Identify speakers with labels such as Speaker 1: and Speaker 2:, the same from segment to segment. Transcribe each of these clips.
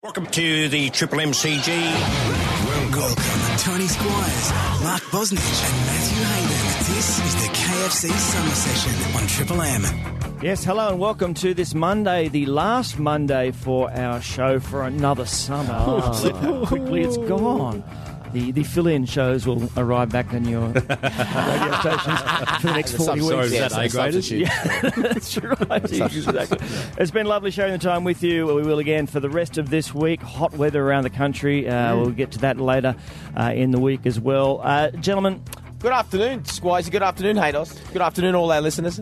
Speaker 1: Welcome to the Triple MCG.
Speaker 2: Welcome, Tony Squires, Mark Bosnich, and Matthew Hayden. This is the KFC Summer Session on Triple M.
Speaker 3: Yes, hello and welcome to this Monday, the last Monday for our show for another summer. Oh. Look how quickly it's gone. The, the fill-in shows will arrive back on your radio stations for the next 40
Speaker 4: Sorry,
Speaker 3: weeks.
Speaker 4: is that A graded?
Speaker 3: Yeah, that's right. exactly. It's been lovely sharing the time with you. We will again for the rest of this week. Hot weather around the country. Uh, We'll get to that later uh, in the week as well. Uh, gentlemen,
Speaker 4: Good afternoon, Squires. Good afternoon, Haydos. Good afternoon, all our listeners.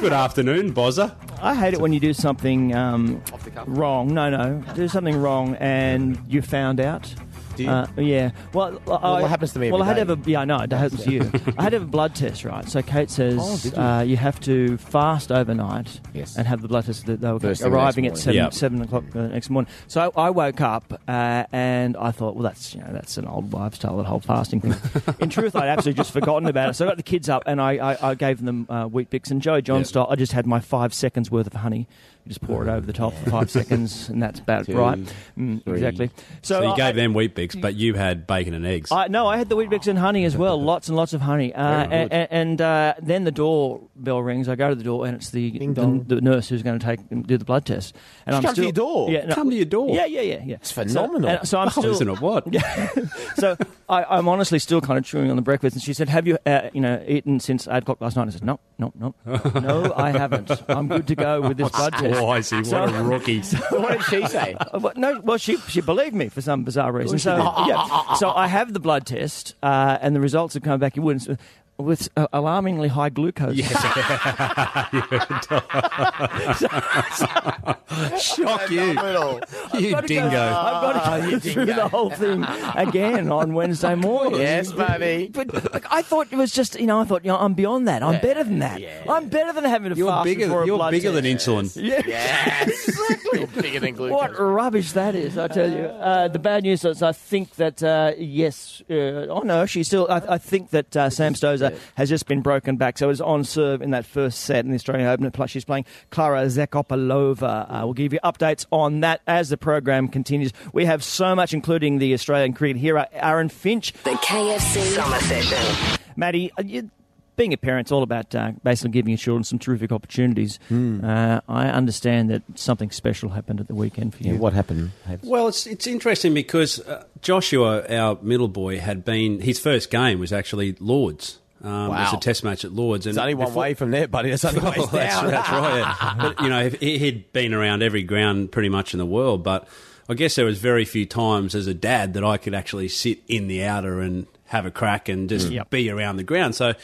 Speaker 5: Good afternoon, Bozza.
Speaker 3: I hate it when you do something um,
Speaker 4: Off the
Speaker 3: wrong. No, no, do something wrong and you found out.
Speaker 4: Do you?
Speaker 3: Uh, yeah. Well, I,
Speaker 4: that happens to me
Speaker 3: Well, I had
Speaker 4: day.
Speaker 3: have a yeah, no, it happens to you. I had to have a blood test, right? So Kate says
Speaker 4: Oh, you?
Speaker 3: Uh, you have to fast overnight
Speaker 4: Yes.
Speaker 3: and have the blood test. That they were
Speaker 4: First
Speaker 3: arriving at seven,
Speaker 5: Yep.
Speaker 3: seven o'clock the next morning. So I woke up uh, and I thought, well, that's you know that's an old wives' tale, that whole fasting thing. In truth, I'd absolutely just forgotten about it. So I got the kids up and I, I, I gave them uh, Weet-Bix and Joe John
Speaker 5: Yep.
Speaker 3: style. I just had my five seconds worth of honey. You just pour it over the top for five seconds, and that's about
Speaker 4: Two,
Speaker 3: right. Mm, exactly.
Speaker 5: So you
Speaker 3: I-
Speaker 5: gave them Weet-Bix, but you had bacon and eggs.
Speaker 3: I, no, I had the Weet-Bix and honey as well. Lots and lots of honey. Uh,
Speaker 4: Very
Speaker 3: and
Speaker 4: good.
Speaker 3: and uh, then the doorbell rings. I go to the door, and it's the
Speaker 4: Ding
Speaker 3: the,
Speaker 4: dong.
Speaker 3: the nurse who's going to take do the blood test. And
Speaker 4: She
Speaker 3: I'm
Speaker 4: come to
Speaker 3: still
Speaker 4: your door?
Speaker 3: Yeah, no,
Speaker 5: Come to your door?
Speaker 3: Yeah, yeah, yeah, yeah.
Speaker 4: It's phenomenal.
Speaker 3: So, and- so I'm
Speaker 5: oh,
Speaker 3: still.
Speaker 5: isn't it what?
Speaker 3: so I, I'm honestly still kind of chewing on the breakfast. And she said, "Have you, uh, you know, eaten since eight o'clock last night?" I said, "No, no, no, no, I haven't. I'm good to go with this blood test."
Speaker 5: Oh, I see. What
Speaker 3: So-
Speaker 5: a rookie.
Speaker 4: what did she say?
Speaker 3: Uh, well, no, well, she she believed me for some bizarre reason. So yeah, so I have the blood test, uh, and the results have come back. You wouldn't with uh, alarmingly high glucose. Yeah.
Speaker 5: Shock you. You
Speaker 3: Gotta go-
Speaker 5: dingo.
Speaker 3: I've got to go through the whole thing again on Wednesday morning.
Speaker 4: yes, buddy.
Speaker 3: But like, I thought it was just, you know, I thought, you know, I'm beyond that. I'm better than that. I'm better than having to
Speaker 5: You're
Speaker 3: fast
Speaker 5: bigger,
Speaker 3: before a
Speaker 5: you're
Speaker 3: blood
Speaker 5: bigger than insulin.
Speaker 3: Yeah.
Speaker 4: Yes. You're bigger than glucose.
Speaker 3: What rubbish that is, I tell you. Uh, the bad news is I think that, uh, yes, uh, oh no, she's still, I, I think that uh, Sam Stosur has just been broken back. So it was on serve in that first set in the Australian Open. Plus, she's playing Clara Zakopalova. Uh, we'll give you updates on that as the program continues. We have so much, including the Australian cricket hero, Aaron Finch.
Speaker 6: The KFC Summer Session.
Speaker 3: Maddie, uh, you, being a parent's all about uh, basically giving your children some terrific opportunities. Uh, I understand that something special happened at the weekend for you.
Speaker 4: What happened? Haydos?
Speaker 5: Well, it's it's interesting because uh, Joshua, our middle boy, had been his first game was actually Lords. Um, It was a test match at Lords. And
Speaker 4: It's only one
Speaker 5: before-
Speaker 4: way from there, buddy. It's only
Speaker 5: Well,
Speaker 4: ways
Speaker 5: that's,
Speaker 4: down.
Speaker 5: that's right. yeah. But you know, he- he'd been around every ground pretty much in the world. But I guess there was very few times as a dad that I could actually sit in the outer and have a crack and just
Speaker 3: Yep.
Speaker 5: be around the ground. So.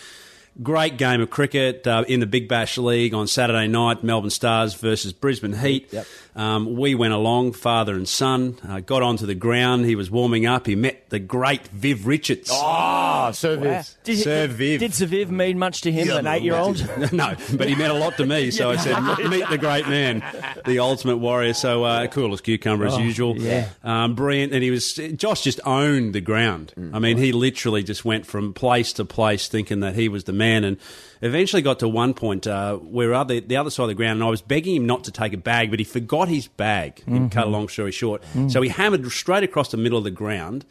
Speaker 5: Great game of cricket uh, in the Big Bash League on Saturday night. Melbourne Stars versus Brisbane Heat.
Speaker 4: Yep.
Speaker 5: Um, we went along, father and son. Uh, got onto the ground. He was warming up. He met the great Viv Richards.
Speaker 4: Oh, service.
Speaker 3: Did,
Speaker 5: Sir Viv.
Speaker 3: Did Sir Viv mean much to him, an eight-year-old?
Speaker 5: no, but he meant a lot to me. So I said, "Meet the great man, the ultimate warrior." So uh, cool as cucumber as usual.
Speaker 3: yeah.
Speaker 5: um, brilliant. And he was Josh just owned the ground. I mean, he literally just went from place to place, thinking that he was the man, and eventually got to one point uh, where other the other side of the ground, and I was begging him not to take a bag, but he forgot his bag. Cut a long story short, so he hammered straight across the middle of the ground,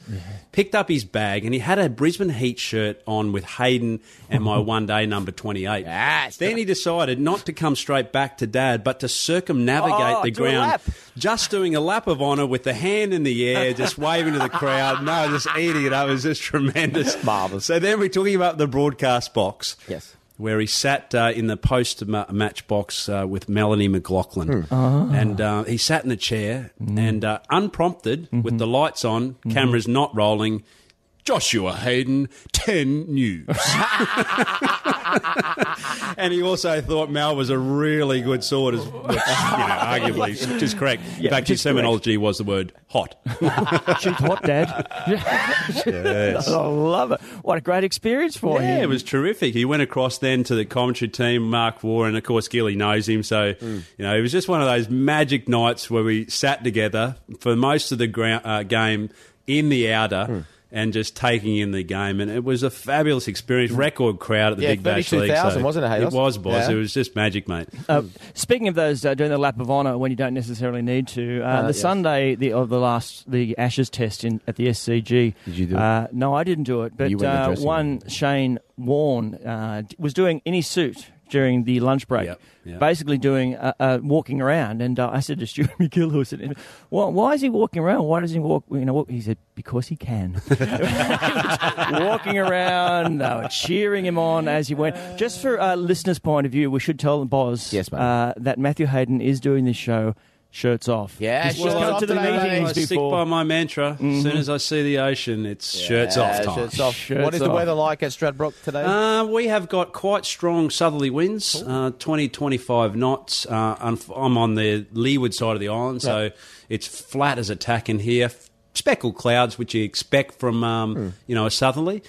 Speaker 5: picked up his bag, and he had a Brisbane Heat shirt on with Hayden and my one day number twenty eight.
Speaker 4: Yes.
Speaker 5: Then he decided not to come straight back to dad, but to circumnavigate
Speaker 3: Oh,
Speaker 5: the ground. Just doing a lap of honour with the hand in the air, just waving to the crowd. No, just eating it up. It was just tremendous.
Speaker 4: Marvellous.
Speaker 5: So then we took him up the broadcast box.
Speaker 4: Yes.
Speaker 5: Where he sat uh, in the post ma- match box uh, with Melanie McLaughlin.
Speaker 3: Hmm.
Speaker 5: And uh, he sat in the chair and, uh, unprompted,
Speaker 3: Mm-hmm.
Speaker 5: with the lights on, cameras not rolling, Joshua Hayden, 10 News. and he also thought Mal was a really good sword, as, which, you know, arguably, which is correct. In
Speaker 3: Yeah,
Speaker 5: fact, his
Speaker 3: is correct.
Speaker 5: was the word hot.
Speaker 3: She's hot, Dad. I love it. What a great experience for
Speaker 5: Yeah,
Speaker 3: him.
Speaker 5: Yeah, it was terrific. He went across then to the commentary team, Mark Waugh, and of course Gilly knows him. So, you know, it was just one of those magic nights where we sat together for most of the ground, uh, game in the outer. And just taking in the game. And it was a fabulous experience. Record crowd at the
Speaker 4: Yeah,
Speaker 5: Big Bash League.
Speaker 4: 32,000, wasn't it, Haydos?
Speaker 5: It was, boss.
Speaker 4: Yeah.
Speaker 5: It was just magic, mate.
Speaker 3: Uh, speaking of those uh, doing the lap of honour when you don't necessarily need to, uh, the
Speaker 4: yes.
Speaker 3: Sunday the, of the last the Ashes test in at the SCG.
Speaker 4: Did you do it?
Speaker 3: Uh, no, I didn't do it, but
Speaker 4: You were in the
Speaker 3: uh, one Shane Warne uh, was doing any suit during the lunch break,
Speaker 5: Yep, yep.
Speaker 3: basically doing uh, uh, walking around. And uh, I said to Stuart MacGill, who was sitting, well, why is he walking around? Why does he walk? You know, he said because he can. walking around, they were cheering him on as he went. Just for uh, listeners' point of view, we should tell Boz
Speaker 4: Yes,
Speaker 3: uh, that Matthew Hayden is doing this show shirts off.
Speaker 4: Yeah,
Speaker 3: He's
Speaker 4: shirts
Speaker 3: come
Speaker 4: off
Speaker 3: to the
Speaker 4: today, mate.
Speaker 3: meetings
Speaker 5: I stick
Speaker 3: before.
Speaker 5: by my mantra. As soon as I see the ocean, it's shirts off time.
Speaker 4: shirts off.
Speaker 3: Shirts
Speaker 4: what is the
Speaker 3: off.
Speaker 4: weather like at Stradbroke today?
Speaker 5: Uh, we have got quite strong southerly winds, uh, 20, 25 knots. Uh, I'm, I'm on the leeward side of the island, so it's flat as a tack in here. Speckled clouds, which you expect from um, you know a southerly.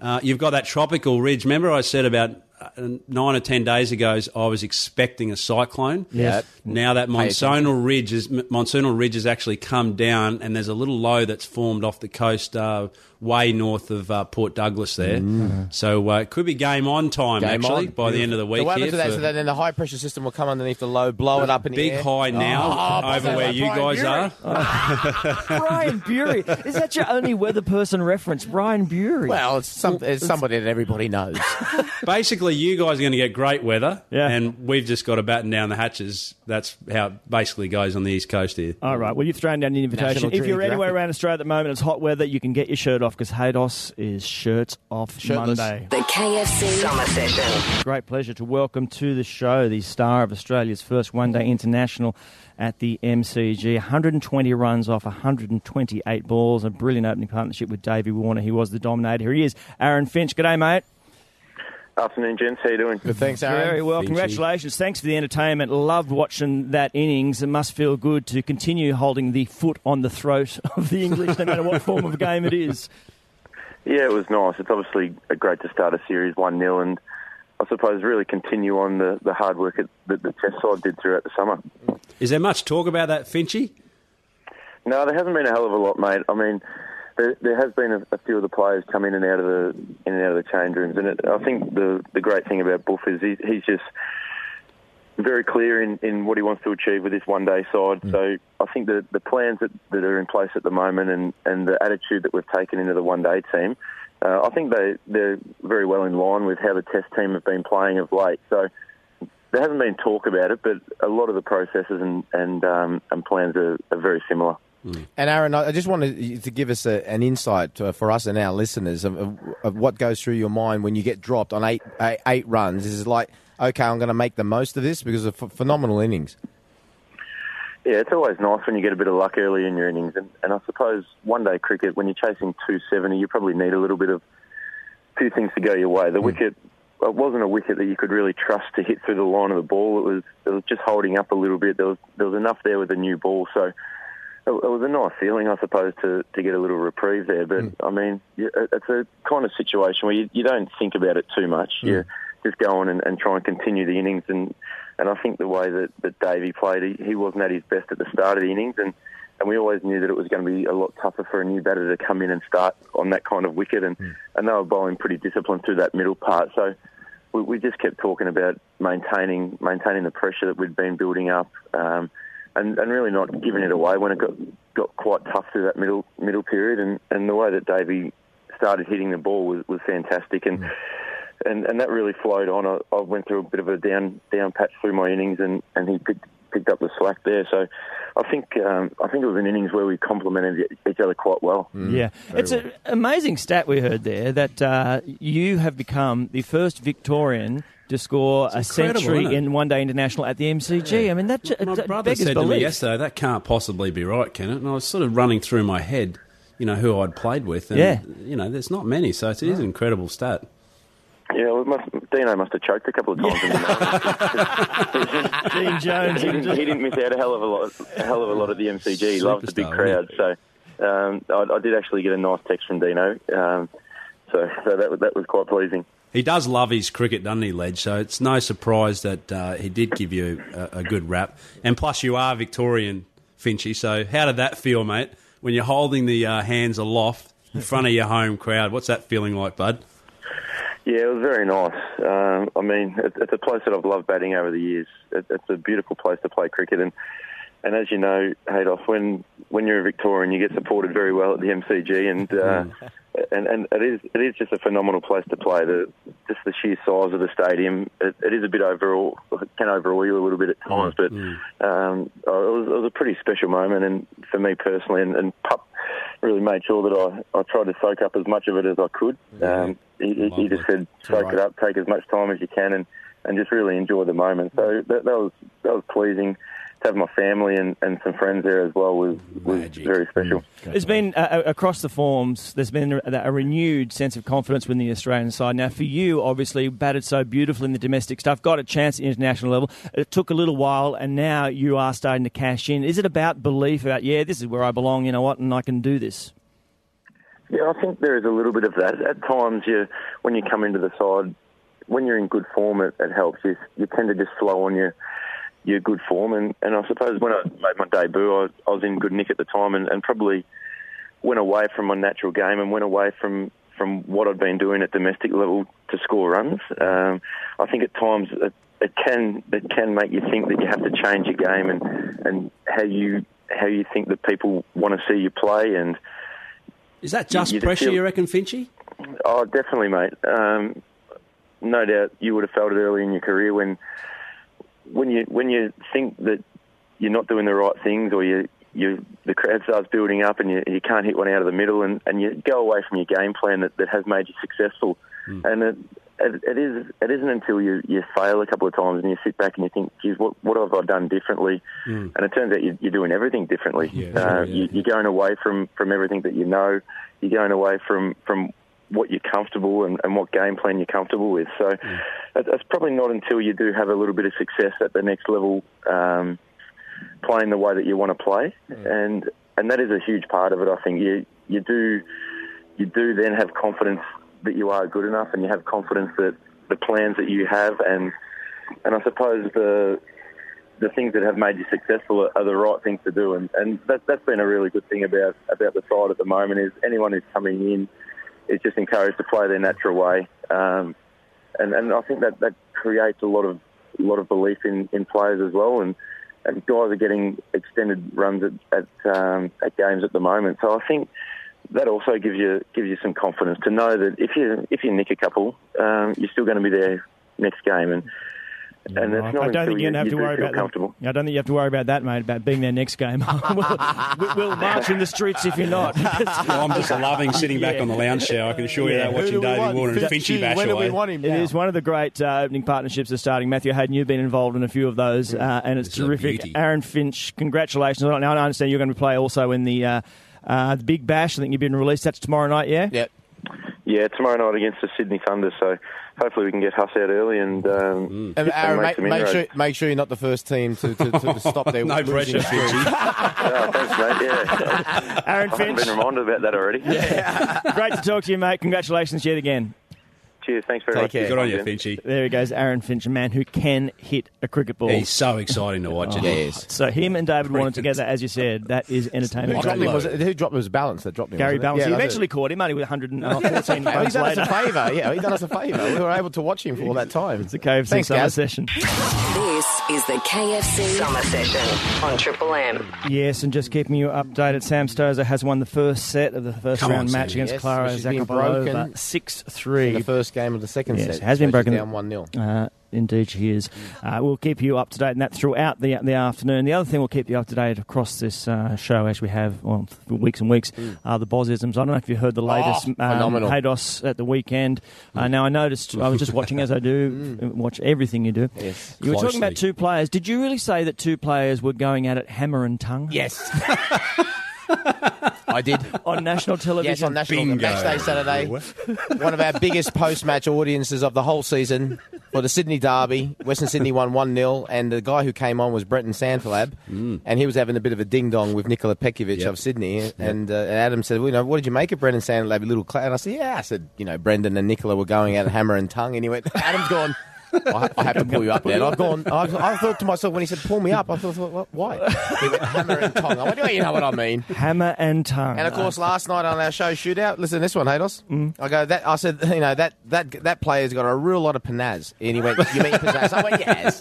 Speaker 5: Uh, you've got that tropical ridge. Remember, I said about nine or ten days ago, I was expecting a cyclone.
Speaker 3: Yes.
Speaker 5: Now that monsoonal ridge is monsoonal ridge has actually come down, and there's a little low that's formed off the coast, uh, way north of uh, Port Douglas there. So uh, it could be game on time
Speaker 4: Mm. Game
Speaker 5: actually
Speaker 4: on.
Speaker 5: by the end of the week
Speaker 4: So what
Speaker 5: here.
Speaker 4: happens to that?
Speaker 5: for
Speaker 4: So then the high pressure system will come underneath the low, blow it up in the
Speaker 5: big
Speaker 4: air.
Speaker 5: high now
Speaker 4: Oh,
Speaker 5: over
Speaker 4: Brian
Speaker 5: where you
Speaker 4: Bury.
Speaker 5: guys are.
Speaker 3: Brian Bury. Is that your only weather person reference? Brian Bury.
Speaker 4: Well, it's, some, it's somebody that everybody knows.
Speaker 5: Basically, you guys are going to get great weather,
Speaker 3: Yeah.
Speaker 5: and we've just got to batten down the hatches. That's how it basically goes on the east coast here.
Speaker 3: All right. Well, you've thrown down the invitation.
Speaker 4: National
Speaker 3: if you're anywhere around Australia at the moment, it's hot weather. You can get your shirt off because Haydos is shirts off
Speaker 4: Shirtless.
Speaker 3: Monday.
Speaker 6: The KFC Summer Session.
Speaker 3: Great pleasure to welcome to the show the star of Australia's first one-day international at the MCG. 120 runs off 128 balls. A brilliant opening partnership with Davey Warner. He was the dominator. Here he is, Aaron Finch. G'day, mate.
Speaker 7: Afternoon, gents. How you doing?
Speaker 4: Good, thanks, Aaron.
Speaker 3: Very well. Congratulations. Thanks for the entertainment. Loved watching that innings. It must feel good to continue holding the foot on the throat of the English, no matter what form of game it is.
Speaker 7: Yeah, it was nice. It's obviously great to start a series 1 0 and I suppose really continue on the, the hard work that that the Test side did throughout the summer.
Speaker 5: Is there much talk about that, Finchy?
Speaker 7: No, there hasn't been a hell of a lot, mate. I mean, there, there has been a, a few of the players come in and out of the in and out of the change rooms, and it, I think the the great thing about Boof is he, he's just very clear in, in what he wants to achieve with this one day side. So I think the the plans that, that are in place at the moment and, and the attitude that we've taken into the one day team, uh, I think they they're very well in line with how the Test team have been playing of late. So there hasn't been talk about it, but a lot of the processes and and, um, and plans are, are very similar.
Speaker 4: And Aaron, I just wanted to give us a, an insight uh, for us and our listeners of, of, of what goes through your mind when you get dropped on eight eight, eight runs. Is it like, okay, I'm going to make the most of this because of ph- phenomenal innings.
Speaker 7: Yeah, it's always nice when you get a bit of luck early in your innings, and, and I suppose one day cricket, when you're chasing 270, you probably need a little bit of few things to go your way. The wicket it wasn't a wicket that you could really trust to hit through the line of the ball. It was it was just holding up a little bit. There was there was enough there with a new ball, so it, was a nice feeling, I suppose, to, to get a little reprieve there. But mm. I mean, it's a kind of situation where you, you don't think about it too much. Mm. You just go on and, and try and continue the innings. And, and I think the way that, that Davey played, he, he wasn't at his best at the start of the innings, and and we always knew that it was going to be a lot tougher for a new batter to come in and start on that kind of wicket, and, mm. and they were bowling pretty disciplined through that middle part. So we, we just kept talking about maintaining maintaining the pressure that we'd been building up, um, and, and really not giving it away when it got got quite tough through that middle middle period. And, and the way that Davey started hitting the ball was, was fantastic, and, mm. and and that really flowed on. I, I went through a bit of a down down patch through my innings, and, and he picked picked up the slack there. So I think um, I think it was an innings where we complemented each other quite well.
Speaker 3: Yeah, it's an amazing stat we heard there that uh, you have become the first Victorian to score a century in one day international at the MCG. I mean, that, ju-
Speaker 5: My
Speaker 3: that
Speaker 5: brother
Speaker 3: beggars
Speaker 5: said to me yesterday, that can't possibly be right, can it? And I was sort of running through my head, you know, who I'd played with. And,
Speaker 3: Yeah.
Speaker 5: You know, there's not many, so it is an incredible stat.
Speaker 7: Yeah, well, must, Dino must have choked a couple of times. in the
Speaker 3: Dean Jones.
Speaker 7: he, didn't, he didn't miss out a hell of a lot, a hell of a lot of the MCG. He loves the big crowd. So um, I, I did actually get a nice text from Dino. Um, so so that was- that was quite pleasing.
Speaker 5: He does love his cricket, doesn't he, Ledge? So it's no surprise that uh, he did give you a, a good rap. And plus, you are Victorian, Finchy. So how did that feel, mate? When you're holding the uh, hands aloft in front of your home crowd. What's that feeling like, bud?
Speaker 7: Yeah, it was very nice. Um, I mean, it, it's a place that I've loved batting over the years. It, it's a beautiful place to play cricket, and and as you know, Haydos, when when you're a Victorian, you get supported very well at the MCG, and uh, and and it is it is just a phenomenal place to play. The just the sheer size of the stadium, it, it is a bit overall can overawe you a little bit at times, but um, it, was, it was a pretty special moment, and for me personally, and, and Pup really made sure that I, I tried to soak up as much of it as I could. Um, he, he- just said, soak it up, take as much time as you can, and, and just really enjoy the moment. So that, that was that was pleasing. To have my family and, and some friends there as well was, was
Speaker 5: Magic.
Speaker 7: very special.
Speaker 3: There's been uh, uh, across the forms. There's been a, a renewed sense of confidence within the Australian side. Now, for you, obviously batted so beautifully in the domestic stuff, got a chance at the international level. It took a little while, and now you are starting to cash in. Is it about belief? About yeah, this is where I belong. You know what, and I can do this.
Speaker 7: Yeah, I think there is a little bit of that. At times, you when you come into the side, when you're in good form, it, it helps. You, you tend to just flow on your your good form, and, and I suppose when I made my debut, I, I was in good nick at the time, and, and probably went away from my natural game and went away from from what I'd been doing at domestic level to score runs. Um, I think at times it, it can it can make you think that you have to change your game and and how you how you think that people want to see you play and.
Speaker 5: Is that just
Speaker 7: You- you
Speaker 5: pressure,
Speaker 7: feel-
Speaker 5: you reckon, Finchy?
Speaker 7: Oh, definitely, mate. Um, no doubt you would have felt it early in your career when when you when you think that you're not doing the right things or you you the crowd starts building up and you, you can't hit one out of the middle and, and you go away from your game plan that, that has made you successful. And it, it, it is it isn't until you, you fail a couple of times and you sit back and you think, geez, what, what have I done differently? And it turns out you, you're doing everything differently.
Speaker 5: Yeah,
Speaker 7: uh,
Speaker 5: yeah.
Speaker 7: you, you're going away from, from everything that you know. You're going away from, from what you're comfortable and, and what game plan you're comfortable with. So it, it's probably not until you do have a little bit of success at the next level um, playing the way that you want to play, and and that is a huge part of it. I think you you do you do then have confidence that you are good enough, and you have confidence that the plans that you have, and and I suppose the the things that have made you successful are, the right things to do, and and that, that's been a really good thing about about the side at the moment is anyone who's coming in is just encouraged to play their natural way, um, and and I think that that creates a lot of a lot of belief in, in players as well, and and guys are getting extended runs at at, um, at games at the moment. So I think that also gives you gives you some confidence to know that if you if you nick a couple, um, you're still going to be there next game, and and it's
Speaker 3: I don't think
Speaker 7: you,
Speaker 3: you're going to have
Speaker 7: you
Speaker 3: to worry about
Speaker 7: comfortable.
Speaker 3: that. I don't think you have to worry about that, mate. About being there next game. we'll, we- we'll march in the streets if you're not.
Speaker 5: Well, I'm just loving sitting back on the lounge chair. I can assure you
Speaker 3: Yeah.
Speaker 5: that watching
Speaker 4: do we
Speaker 5: Davey
Speaker 4: want?
Speaker 5: Warner and
Speaker 4: Finchie,
Speaker 5: Finchy bash
Speaker 4: when do we
Speaker 5: away.
Speaker 4: want him now?
Speaker 3: is one of the great uh, opening partnerships that's starting. Matthew Hayden, you've been involved in a few of those, uh, and it's
Speaker 5: It's
Speaker 3: terrific. Aaron Finch, congratulations. Now I understand you're going to play also in the uh, uh, the Big Bash. I think you've been released. That's tomorrow night, yeah?
Speaker 4: Yep.
Speaker 7: Yeah, tomorrow night against the Sydney Thunder. So hopefully we can get Huss out early and. Um,
Speaker 4: And Aaron,
Speaker 7: make
Speaker 4: make,
Speaker 7: some
Speaker 4: make
Speaker 7: inroads.
Speaker 4: sure make sure you're not the first team to, to, to stop their
Speaker 5: No
Speaker 4: losing
Speaker 5: pressure,
Speaker 4: streak.
Speaker 5: Finchy.
Speaker 7: Oh, thanks, mate. Yeah,
Speaker 3: Aaron
Speaker 7: I haven't
Speaker 3: Finch,
Speaker 7: been reminded about that already. Yeah.
Speaker 3: great to talk to you, mate. Congratulations yet again.
Speaker 7: Cheers. Thanks very
Speaker 4: Take
Speaker 7: much.
Speaker 4: care.
Speaker 5: Good on you,
Speaker 7: Yeah.
Speaker 5: Finchy.
Speaker 3: There he goes, Aaron Finch, a man who can hit a cricket ball.
Speaker 5: He's so exciting to watch. Oh, isn't?
Speaker 4: Yes.
Speaker 3: So him and David Warner together, as you said, that is entertainment.
Speaker 4: Who dropped him? Was it, who dropped him? Was Ballance that dropped him?
Speaker 3: Gary
Speaker 4: wasn't?
Speaker 3: Ballance.
Speaker 4: Yeah,
Speaker 3: he eventually
Speaker 4: it.
Speaker 3: caught him, only with 114
Speaker 4: Oh, he
Speaker 3: runs
Speaker 4: done us a favour. Yeah, he done us a favour. We were able to watch him for all that time.
Speaker 3: It's a KFC
Speaker 4: Thanks,
Speaker 3: summer
Speaker 4: Gaz.
Speaker 3: session.
Speaker 6: This is the KFC Summer Session on Triple M.
Speaker 3: Yes, and just keeping you updated, Sam Stosur has won the first set of the first
Speaker 5: Come on,
Speaker 3: round match against
Speaker 4: Yes,
Speaker 3: Clara
Speaker 4: which
Speaker 3: Zakharova. six three.
Speaker 4: the first game of the second
Speaker 3: Yes,
Speaker 4: set.
Speaker 3: has been broken.
Speaker 4: down one 0
Speaker 3: Uh, indeed, she is. Uh, we'll keep you up to date in that throughout the the afternoon. The other thing we'll keep you up to date across this uh, show, as we have well, for weeks and weeks, are the Bosisms. I don't know if you heard the latest um,
Speaker 4: phenomenal.
Speaker 3: Haydos at the weekend. Uh, now I noticed I was just watching as I do, watch everything you do.
Speaker 4: Yes.
Speaker 3: You were talking about two players. Did you really say that two players were going at it hammer and tongue?
Speaker 4: Yes. I did.
Speaker 3: on national television.
Speaker 4: Yes, on national
Speaker 5: Bingo.
Speaker 4: match day Saturday. One of our biggest post-match audiences of the whole season for the Sydney Derby. Western Sydney won one 0 and the guy who came on was Brendon Santalab, and he was having a bit of a ding dong with Nikola Petkovic
Speaker 5: Yep.
Speaker 4: of Sydney. And, uh, Adam said, well, you know, what did you make of Brendon Santalab? A little clown. And I said, yeah. I said, you know, Brendan and Nicola were going out hammer and tongue, and he went, Adam's gone. I, I have to pull you up there. I've gone. I've, I thought to myself when he said pull me up, I thought, what, why? He went, hammer and tongue. I went, "Oh, you know what I mean.
Speaker 3: Hammer and tongue.
Speaker 4: And of course, last night on our show shootout, listen to this one, Haydos. Mm. I go that I said, you know that that that player's got a real lot of panaz. And he went, you mean pizzazz? I went, yes.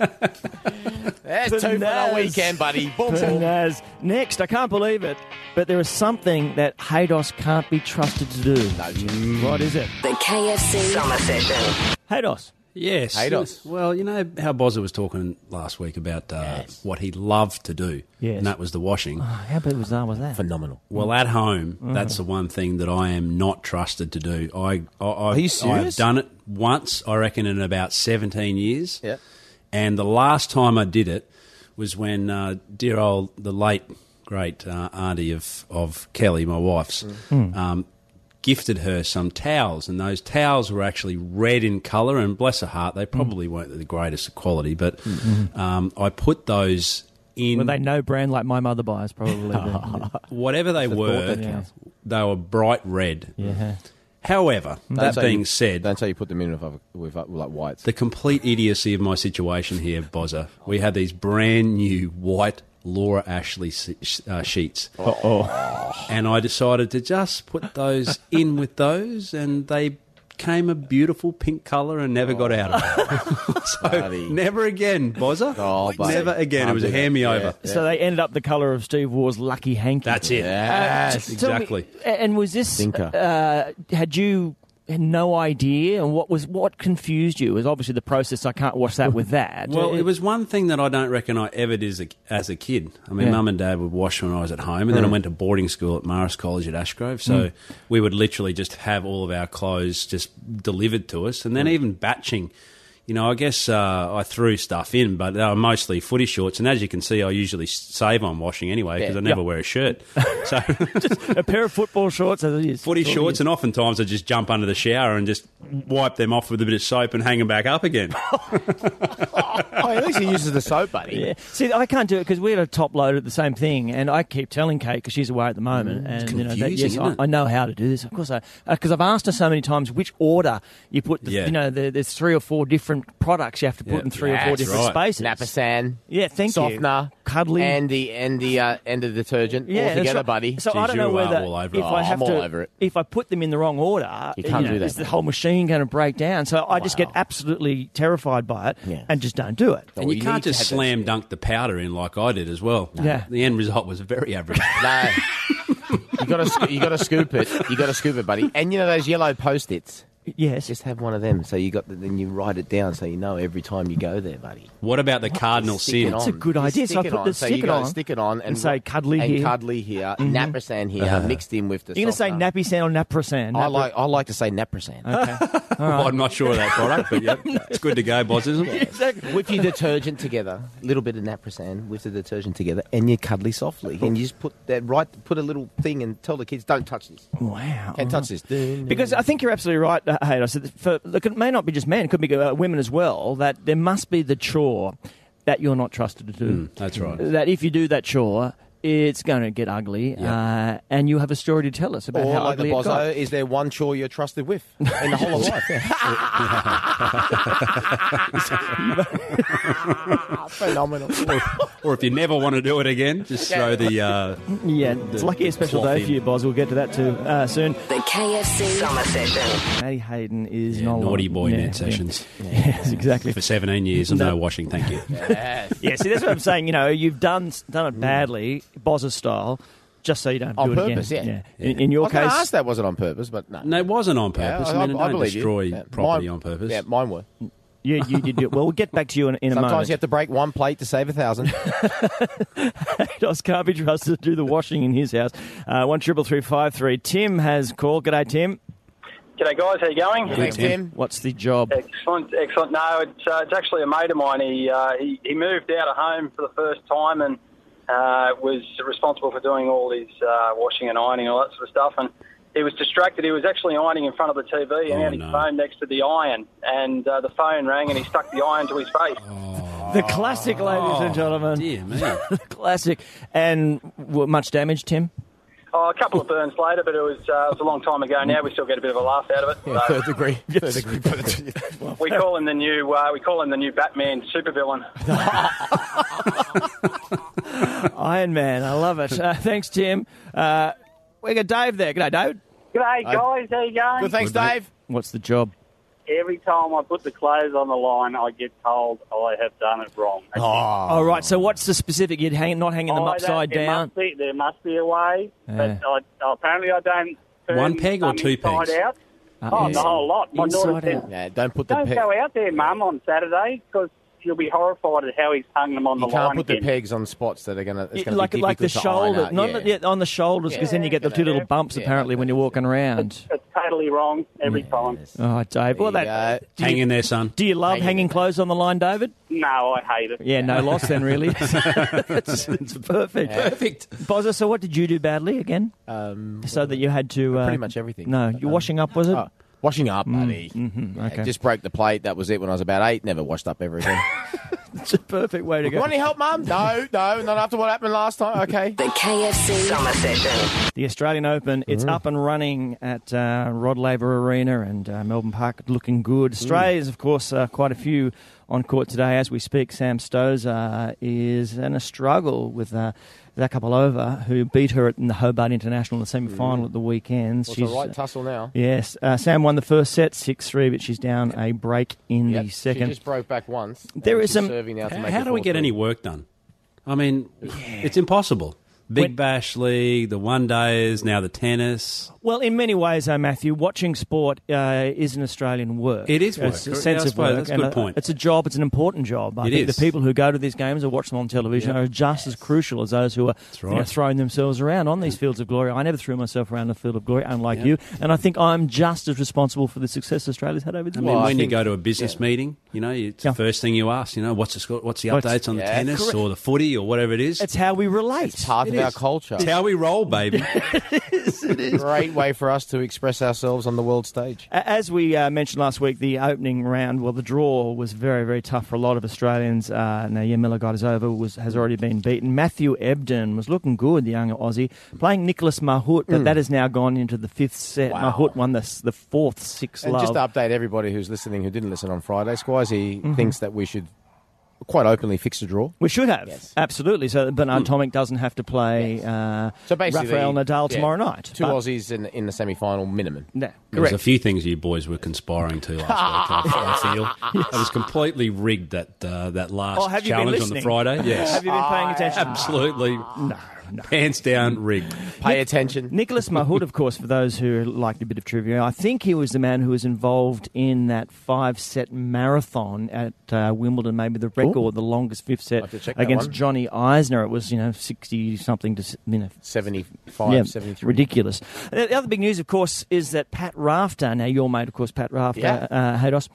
Speaker 4: There's two for the
Speaker 3: Panaz.
Speaker 4: weekend, buddy. Boom, boom.
Speaker 3: Panaz. Next, I can't believe it, but there is something that Haydos can't be trusted to do. What is it?
Speaker 6: The KFC Summer Session.
Speaker 3: Haydos.
Speaker 5: Yes.
Speaker 4: Haydos.
Speaker 5: Well, you know how Bozza was talking last week about uh, what he loved to do,
Speaker 3: Yes.
Speaker 5: and that was the washing.
Speaker 3: How bad was that? Was that?
Speaker 4: Phenomenal.
Speaker 5: Well, at home,
Speaker 3: Mm.
Speaker 5: that's the one thing that I am not trusted to do. I, I, I've,
Speaker 4: you serious?
Speaker 5: I've done it once, I reckon, in about 17 years.
Speaker 4: Yeah.
Speaker 5: And the last time I did it was when uh, dear old, the late, great uh, auntie of, of Kelly, my wife's,
Speaker 3: Mm.
Speaker 5: um, gifted her some towels. And those towels were actually red in colour. And bless her heart,
Speaker 3: Mm.
Speaker 5: they probably weren't the greatest quality. But um, I put those in.
Speaker 3: Were they no brand like my mother buys? Probably.
Speaker 5: whatever they were,
Speaker 3: that
Speaker 5: they were bright red.
Speaker 3: yeah.
Speaker 5: However,
Speaker 4: Don't
Speaker 5: that being
Speaker 4: you-
Speaker 5: said,
Speaker 4: don't say you put them in with, other- with, like whites.
Speaker 5: the complete idiocy of my situation here, Bozza, we had these brand new white Laura Ashley se- uh, sheets. And I decided to just put those in with those, and they came a beautiful pink colour and never got out of it. so
Speaker 4: Buddy.
Speaker 5: never again, Bozza.
Speaker 4: Oh,
Speaker 5: never again. It was a hand me
Speaker 4: Yeah.
Speaker 5: over.
Speaker 3: So they ended up the colour of Steve Waugh's lucky hanky.
Speaker 5: That's it.
Speaker 4: Yes.
Speaker 3: T- tell me-
Speaker 5: exactly.
Speaker 3: and was this? Uh, had you had no idea, and what was what confused you? Was obviously the process. I can't wash that with that.
Speaker 5: Well, it was one thing that I don't reckon I ever did as a, as a kid. I mean,
Speaker 3: Yeah.
Speaker 5: mum and dad would wash when I was at home, and then I mm. went to boarding school at Marist College at Ashgrove. So mm. we would literally just have all of our clothes just delivered to us, and then mm. even batching. You know, I guess uh, I threw stuff in, but they were mostly footy shorts. And as you can see, I usually save on washing anyway because
Speaker 4: Yeah.
Speaker 5: I never
Speaker 3: Yeah.
Speaker 5: wear a shirt. So
Speaker 3: a pair of football shorts as it is.
Speaker 5: footy
Speaker 3: That's all it
Speaker 5: shorts,
Speaker 3: is.
Speaker 5: and oftentimes I just jump under the shower and just wipe them off with a bit of soap and hang them back up again.
Speaker 4: oh, at least he uses the soap, buddy.
Speaker 3: Yeah. See, I can't do it because we had a top load at the same thing, and I keep telling Kate because she's away at the moment, and you know, that, yes,
Speaker 5: isn't
Speaker 3: I,
Speaker 5: it?
Speaker 3: I know how to do this. Of course, I because I've asked her so many times which order you put. The,
Speaker 5: Yeah.
Speaker 3: You know, the, there's three or four different products you have to put
Speaker 5: Yeah.
Speaker 3: in three or four
Speaker 5: That's
Speaker 3: different
Speaker 5: right.
Speaker 3: spaces.
Speaker 4: Napisan.
Speaker 3: Yeah, thank you.
Speaker 4: softener,
Speaker 3: Cuddly.
Speaker 4: and the and the uh, and the detergent
Speaker 3: Yeah,
Speaker 4: all
Speaker 3: that's
Speaker 4: together,
Speaker 3: right.
Speaker 4: buddy.
Speaker 3: So I
Speaker 5: Geez,
Speaker 3: don't know
Speaker 5: you are
Speaker 3: whether
Speaker 5: all over
Speaker 3: if
Speaker 5: it.
Speaker 3: I
Speaker 4: Oh,
Speaker 3: have
Speaker 4: I'm
Speaker 3: to,
Speaker 4: all over it.
Speaker 3: if I put them in the wrong order,
Speaker 4: You can't
Speaker 3: know,
Speaker 4: do that,
Speaker 3: Is the
Speaker 4: mate.
Speaker 3: whole machine going to break down? So I just get absolutely terrified by it
Speaker 4: Yeah.
Speaker 3: and just don't do it.
Speaker 5: And you,
Speaker 4: you
Speaker 5: can't
Speaker 4: to
Speaker 5: just
Speaker 4: have that
Speaker 5: slam
Speaker 4: skill.
Speaker 5: dunk the powder in like I did as well.
Speaker 3: Yeah.
Speaker 5: The end result was very average.
Speaker 4: No. you got to you got to scoop it. You got to scoop it, buddy. And you know those yellow post-its.
Speaker 3: Yes.
Speaker 4: Just have one of them, so you got the, then you write it down, so you know every time you go there, buddy.
Speaker 5: what about the cardinal
Speaker 4: Stick
Speaker 5: sin?
Speaker 3: That's a good
Speaker 4: You
Speaker 3: idea. So I
Speaker 4: Stick it
Speaker 3: put
Speaker 4: on.
Speaker 3: the
Speaker 4: so
Speaker 3: stick
Speaker 4: you
Speaker 3: it
Speaker 4: gotta
Speaker 3: on
Speaker 4: stick it on and,
Speaker 3: and say cuddly
Speaker 4: and
Speaker 3: here. Mm-hmm.
Speaker 4: cuddly here, naprasan here, mixed in with the.
Speaker 3: You're going to say
Speaker 4: softener.
Speaker 3: nappy sand or naprasan?
Speaker 4: I like I like to say naprasan.
Speaker 5: Well, I'm not sure of that product, but yeah, it's good to go, boss, isn't it?
Speaker 3: exactly.
Speaker 4: with your detergent together, a little bit of naprasan with the detergent together, and you cuddly softly, and you just put that right, put a little thing, and tell the kids, don't touch this,
Speaker 3: Wow.
Speaker 4: can't touch this.
Speaker 3: Because I think you're absolutely right, uh, Hayden. I said, for, look, it may not be just men; it could be uh, women as well. That there must be the chore that you're not trusted to do.
Speaker 5: That's right.
Speaker 3: That if you do that chore, it's going to get ugly, uh, and you have a story to tell us about
Speaker 4: Or
Speaker 3: how
Speaker 4: like the
Speaker 3: ugly it got.
Speaker 4: bozo, is there one chore you're trusted with in the whole of life? Phenomenal.
Speaker 5: Or if you never want to do it again, just throw the. Uh,
Speaker 3: Yeah, it's lucky a special day
Speaker 5: in.
Speaker 3: for you, Boz. We'll get to that too uh, soon.
Speaker 6: The KFC Summer Session.
Speaker 3: Matty Hayden is
Speaker 5: yeah,
Speaker 3: not
Speaker 5: naughty boy
Speaker 3: yeah,
Speaker 5: net
Speaker 3: yeah.
Speaker 5: sessions
Speaker 3: Yes, exactly.
Speaker 5: for 17 years and no washing. Thank you. Yes.
Speaker 3: Yeah, see, that's what I'm saying. You know, you've done done it badly, Boz's style, just so you don't
Speaker 4: On
Speaker 3: do it again.
Speaker 4: yeah.
Speaker 3: In, in
Speaker 4: I
Speaker 3: your
Speaker 4: was going to
Speaker 3: case,
Speaker 4: ask that wasn't on purpose, but no.
Speaker 5: No, it wasn't on
Speaker 4: Yeah,
Speaker 5: purpose. I, mean, I, don't
Speaker 4: believe you.
Speaker 5: destroy
Speaker 4: Yeah,
Speaker 5: property
Speaker 4: mine-
Speaker 5: on purpose.
Speaker 4: Yeah, mine were.
Speaker 3: you, you, you do. Well, we'll get back to you in, in a
Speaker 4: Sometimes
Speaker 3: moment.
Speaker 4: you have to break one plate to save a thousand.
Speaker 3: Dos can't be trusted to do the washing in his house. Uh, one triple three five three. Tim has called. G'day, Tim.
Speaker 8: G'day guys, how you going?
Speaker 4: Thanks, Tim.
Speaker 3: What's the job?
Speaker 8: Excellent, excellent. No, it's, uh, it's actually a mate of mine. He, uh, he he moved out of home for the first time and uh, was responsible for doing all his uh, washing and ironing and all that sort of stuff. And he was distracted. He was actually ironing in front of the TV and
Speaker 5: Oh,
Speaker 8: he had his
Speaker 5: no.
Speaker 8: phone next to the iron. And uh, the phone rang and he stuck the iron to his face.
Speaker 3: The classic, ladies and gentlemen.
Speaker 5: Dear me.
Speaker 3: The classic. And what, much damage, Tim?
Speaker 8: Oh, a couple of burns later, but it was, uh, it was a long time ago now. We still get a bit of a laugh out of it. So
Speaker 4: Third degree. Third degree.
Speaker 8: we call him the new uh, we call him the new Batman supervillain.
Speaker 3: Iron Man, I love it. Uh, thanks, Tim. Uh, we got Dave there. G'day, Dave.
Speaker 9: G'day, guys. How you going?
Speaker 4: Good, thanks, Dave.
Speaker 3: What's the job?
Speaker 9: Every time I put the clothes on the line, I get told I have done it wrong.
Speaker 3: Oh, right. So what's the specific? You're hang, not hanging them
Speaker 9: Oh,
Speaker 3: upside
Speaker 9: that- there
Speaker 3: down?
Speaker 9: Must be, there must be a way,
Speaker 3: Yeah.
Speaker 9: but I, apparently I don't. Turn
Speaker 5: One peg or two pegs?
Speaker 9: Out.
Speaker 3: Uh,
Speaker 9: oh,
Speaker 3: ins-
Speaker 9: the whole lot. My daughter
Speaker 3: inside
Speaker 9: said.
Speaker 4: Yeah, don't put the
Speaker 9: "Don't
Speaker 4: peg.
Speaker 9: go out there, Mum, on Saturday because you'll be horrified at how he's hung them on
Speaker 4: You
Speaker 9: the line.
Speaker 4: You can't
Speaker 9: line
Speaker 4: put the pegs on spots that are going to. It's going to
Speaker 3: like
Speaker 4: be
Speaker 3: like the
Speaker 4: difficult to iron
Speaker 3: shoulder,
Speaker 4: out,
Speaker 3: not
Speaker 4: yeah.
Speaker 3: the- on the shoulders, because then you get the two little bumps
Speaker 4: Yeah.
Speaker 3: apparently when you're walking around.
Speaker 9: It's totally wrong every time.
Speaker 3: Oh, Dave. Well,
Speaker 4: There you
Speaker 3: that.
Speaker 4: go.
Speaker 3: Do
Speaker 5: Hang
Speaker 3: you,
Speaker 5: in there, son.
Speaker 3: do you love
Speaker 4: Hang in
Speaker 3: hanging
Speaker 4: there.
Speaker 3: clothes on the line, David?
Speaker 9: No, I hate it.
Speaker 3: Yeah, no loss then, really. it's, it's perfect.
Speaker 5: Perfect.
Speaker 3: Bozza, so what did you do badly again?
Speaker 4: Um,
Speaker 3: So that you had to. Uh,
Speaker 4: pretty much everything.
Speaker 3: No, you're
Speaker 4: Um,
Speaker 3: washing up, was it?
Speaker 4: oh, washing up, buddy.
Speaker 3: mhm,
Speaker 4: Yeah,
Speaker 3: okay.
Speaker 4: Just broke the plate. That was it when I was about eight. Never washed up ever again.
Speaker 3: It's a perfect way to
Speaker 4: you
Speaker 3: go.
Speaker 4: want any help, Mum? No, no, not after what happened last time. Okay.
Speaker 6: The KFC Summer Session.
Speaker 3: The Australian Open, it's up and running at uh, Rod Laver Arena and uh, Melbourne Park, looking good. Australia's, of course, uh, quite a few on court today as we speak. Sam Stosur is in a struggle with uh, Zakopalova, who beat her in the Hobart International in the semi final at the weekend.
Speaker 4: What's the right tussle now?
Speaker 3: Yes, uh, Sam won the first set, 6 3, but she's down a break in
Speaker 4: Yep,
Speaker 3: the
Speaker 4: She
Speaker 3: second.
Speaker 4: just broke back once.
Speaker 3: There
Speaker 4: and
Speaker 3: is
Speaker 4: she's
Speaker 3: some-
Speaker 4: serving now to
Speaker 5: How,
Speaker 4: make
Speaker 5: how do we get
Speaker 4: 4-3.
Speaker 5: any work done? I mean, it's impossible. Big
Speaker 3: When-
Speaker 5: Bash League, the one days, now the tennis.
Speaker 3: Well, in many ways, though, Matthew, watching sport uh, is an Australian work.
Speaker 5: It is work.
Speaker 3: It's a sense
Speaker 5: I
Speaker 3: of work.
Speaker 5: that's a good point.
Speaker 3: It's a job. It's an important job. I
Speaker 5: It
Speaker 3: think
Speaker 5: is.
Speaker 3: the people who go to these games or watch them on television
Speaker 5: Yeah.
Speaker 3: are just as crucial as those who are you know, throwing themselves around on these fields of glory. I never threw myself around the field of glory, unlike
Speaker 5: Yeah.
Speaker 3: you, and I think I'm just as responsible for the success Australia's had over the
Speaker 5: I
Speaker 3: years.
Speaker 5: mean,
Speaker 4: Well, I
Speaker 5: when you go to a business meeting, you know, it's
Speaker 3: Yeah.
Speaker 5: the first thing you ask, you know, what's the score, what's the
Speaker 3: What's-
Speaker 5: updates on the
Speaker 4: Yeah,
Speaker 5: tennis
Speaker 3: correct.
Speaker 5: or the footy or whatever it is.
Speaker 3: It's how we relate.
Speaker 4: It's part
Speaker 5: It
Speaker 4: of our culture.
Speaker 5: It's how we roll, baby.
Speaker 4: It is Great way for us to express ourselves on the world stage.
Speaker 3: As we uh, mentioned last week, the opening round, well, the draw was very, very tough for a lot of Australians. Uh, now, Jarmila Gajdosova was has already been beaten. Matthew Ebden was looking good, the young Aussie, playing Nicolas Mahut, but that has now gone into the fifth set.
Speaker 4: Wow.
Speaker 3: Mahut won the, the fourth six
Speaker 4: And
Speaker 3: love.
Speaker 4: just to update everybody who's listening who didn't listen on Friday, Squizzy
Speaker 3: Mm-hmm.
Speaker 4: thinks that we should quite openly fix the draw.
Speaker 3: we should have,
Speaker 4: Yes.
Speaker 3: absolutely. So that Bernard Tomic doesn't have to play uh,
Speaker 4: So basically,
Speaker 3: Rafael Nadal
Speaker 4: yeah,
Speaker 3: tomorrow night.
Speaker 4: Two
Speaker 3: But-
Speaker 4: Aussies in, in the semi final minimum.
Speaker 3: No,
Speaker 5: There was
Speaker 3: correct.
Speaker 5: a few things you boys were conspiring to last week. I I feel it was completely rigged that uh, that last
Speaker 3: Oh, have you
Speaker 5: challenge on the? Friday. Yes,
Speaker 3: Have you been paying attention?
Speaker 5: absolutely.
Speaker 3: No, no.
Speaker 5: Pants down, rigged.
Speaker 4: Pay attention.
Speaker 3: Nicolas Mahut, of course, for those who like a bit of trivia, I think he was the man who was involved in that five-set marathon at uh, Wimbledon, maybe the record, the longest fifth set
Speaker 4: have to check that
Speaker 3: against
Speaker 4: one.
Speaker 3: Johnny Isner. It was, you know, sixty something to you know.
Speaker 4: 75,
Speaker 3: yeah,
Speaker 4: 73.
Speaker 3: ridiculous. The the other big news, of course, is that Pat Rafter, now your mate, of course, Pat Rafter,
Speaker 4: Yeah.
Speaker 3: uh, Haydos,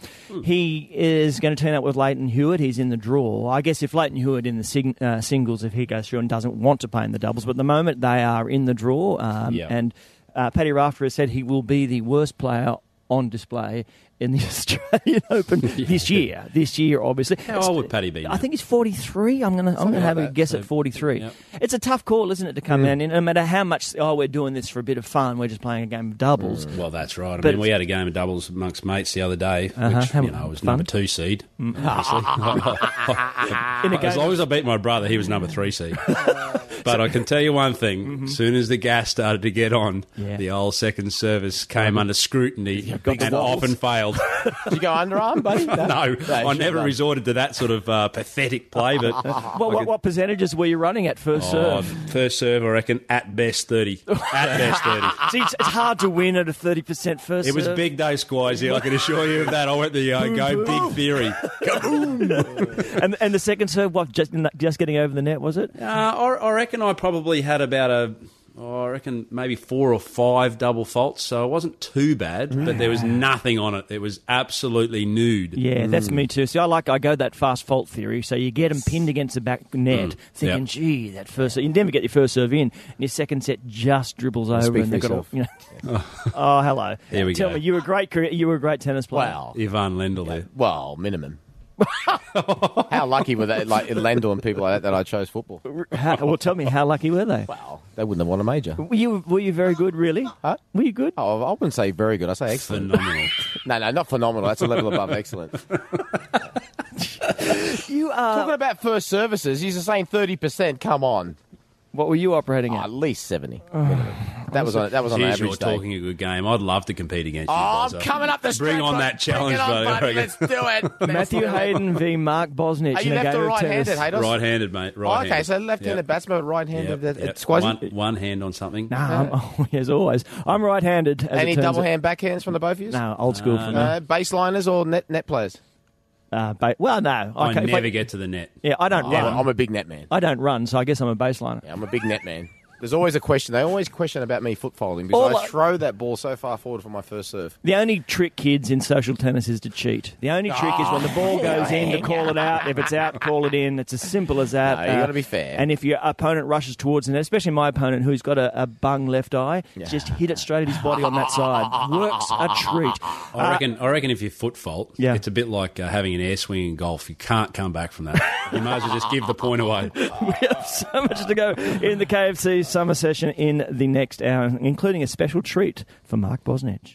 Speaker 3: he is going to turn up with Lleyton Hewitt. He's in the draw. I guess if Lleyton Hewitt in the sing, uh, singles, if he goes through and doesn't want to play in the doubles, but at the moment they are in the draw. Um,
Speaker 4: Yeah.
Speaker 3: And uh, Paddy Rafter has said he will be the worst player on display in the Australian Open this year. This year, obviously.
Speaker 5: How old would Paddy be
Speaker 3: I think he's 43. I'm going to I'm going to
Speaker 4: like
Speaker 3: have a guess at 43.
Speaker 5: Yep.
Speaker 3: It's a tough call, isn't it, to come in? And no matter how much, oh, we're doing this for a bit of fun, we're just playing a game of doubles.
Speaker 5: Mm, well, that's right. I
Speaker 3: But
Speaker 5: mean, we had a game of doubles amongst mates the other day,
Speaker 3: Uh-huh.
Speaker 5: which you know was
Speaker 3: fun?
Speaker 5: number two seed. Mm.
Speaker 3: In a
Speaker 5: as long as I beat my brother, he was number three seed. Oh. but I can tell you one thing: as soon as the gas started to get on,
Speaker 3: Yeah.
Speaker 5: the old second service came under scrutiny and often failed.
Speaker 4: Did you go underarm, buddy?
Speaker 5: no, I never
Speaker 4: should've.
Speaker 5: resorted to that sort of uh, pathetic play. But
Speaker 3: what, what, what percentages were you running at first
Speaker 5: oh,
Speaker 3: serve?
Speaker 5: first serve, I reckon at best thirty. At best thirty.
Speaker 3: See, it's, it's hard to win at a 30% first
Speaker 5: It was big day, Squizzy. I can assure you of that. I went the uh, go big theory.
Speaker 3: And, and the second serve, what, just, just getting over the net, was it?
Speaker 5: Uh, I, I reckon I probably had about a, oh, I reckon maybe four or five double faults, so it wasn't too bad, but there was nothing on it. It was absolutely nude.
Speaker 3: Yeah, that's me too. See, I like I go that fast fault theory. So you get them pinned against the back net, mm. thinking,
Speaker 5: Yep.
Speaker 3: "Gee, that first you never get your first serve in, and your second set just dribbles over,
Speaker 4: Speak
Speaker 3: and
Speaker 4: for
Speaker 3: they've got all,
Speaker 4: yourself.
Speaker 3: you know. oh, hello.
Speaker 5: Here we
Speaker 3: Tell
Speaker 5: go.
Speaker 3: me, you were a great you were a great tennis player.
Speaker 4: Wow,
Speaker 5: Ivan Lendl there.
Speaker 4: well, minimum. How lucky were they, like Lendl and people like that, that I chose football?
Speaker 3: How, well, tell me, how lucky were they?
Speaker 4: Wow, they wouldn't have won a major.
Speaker 3: Were you were you very good? Really?
Speaker 4: Huh?
Speaker 3: Were you good?
Speaker 4: Oh, I wouldn't say very good. I say excellent.
Speaker 5: Phenomenal.
Speaker 4: No, no, not phenomenal. That's a level above excellent.
Speaker 3: You are.
Speaker 4: Talking about first services, he's saying thirty percent. Come on,
Speaker 3: What were you operating
Speaker 4: Oh,
Speaker 3: at?
Speaker 4: at least seventy. that was on that was on
Speaker 5: Jeez,
Speaker 4: average
Speaker 5: you're
Speaker 4: day.
Speaker 5: talking a good game. I'd love to compete against you.
Speaker 4: Oh, I'm coming up the
Speaker 5: Bring on that
Speaker 4: Bring
Speaker 5: challenge,
Speaker 4: it on,
Speaker 5: buddy. I
Speaker 4: buddy.
Speaker 5: reckon.
Speaker 4: Let's do it.
Speaker 3: Matthew. Hayden v. Mark Bosnich.
Speaker 4: Are you
Speaker 3: in a
Speaker 4: left
Speaker 3: game
Speaker 4: or
Speaker 3: of
Speaker 4: right-handed,
Speaker 3: tennis.
Speaker 4: Hayden?
Speaker 5: Right-handed, mate.
Speaker 4: Oh,
Speaker 5: Right-handed.
Speaker 4: okay, so left-handed
Speaker 5: Yep.
Speaker 4: batsman, right-handed.
Speaker 5: Yep, yep.
Speaker 4: It's quasi.
Speaker 5: One, one hand on something.
Speaker 3: No, I'm, oh, as always, I'm right-handed. As
Speaker 4: Any
Speaker 3: it turns
Speaker 4: double
Speaker 3: out.
Speaker 4: hand backhands from the both of you?
Speaker 3: No, old school for me.
Speaker 4: Uh, baseliners or net net players?
Speaker 3: Uh, ba- well, no,
Speaker 5: I
Speaker 3: okay, if
Speaker 5: never get to the net.
Speaker 3: Yeah, I don't
Speaker 4: I'm,
Speaker 3: run.
Speaker 4: I'm a big net man.
Speaker 3: I don't run, so I guess I'm a baseliner.
Speaker 4: Yeah, I'm a big net man. There's always a question. They always question about me foot folding because
Speaker 3: All
Speaker 4: I
Speaker 3: I-
Speaker 4: throw that ball so far forward for my first serve.
Speaker 3: The only trick, kids, in social tennis is to cheat. The only trick is when the ball goes in to call it out. If it's out, call it in. It's as simple as that. Uh,
Speaker 4: No, you gotta be fair.
Speaker 3: And if your opponent rushes towards it, especially my opponent who's got a, a bung left eye, just hit it straight at his body on that side. Works a treat.
Speaker 5: I reckon. I reckon if you foot fault,
Speaker 3: Yeah.
Speaker 5: it's a bit like uh, having an air swing in golf. You can't come back from that. you might as well just give the point away.
Speaker 3: we have so much to go in the KFC summer session in the next hour, including a special treat for Mark Bosnich.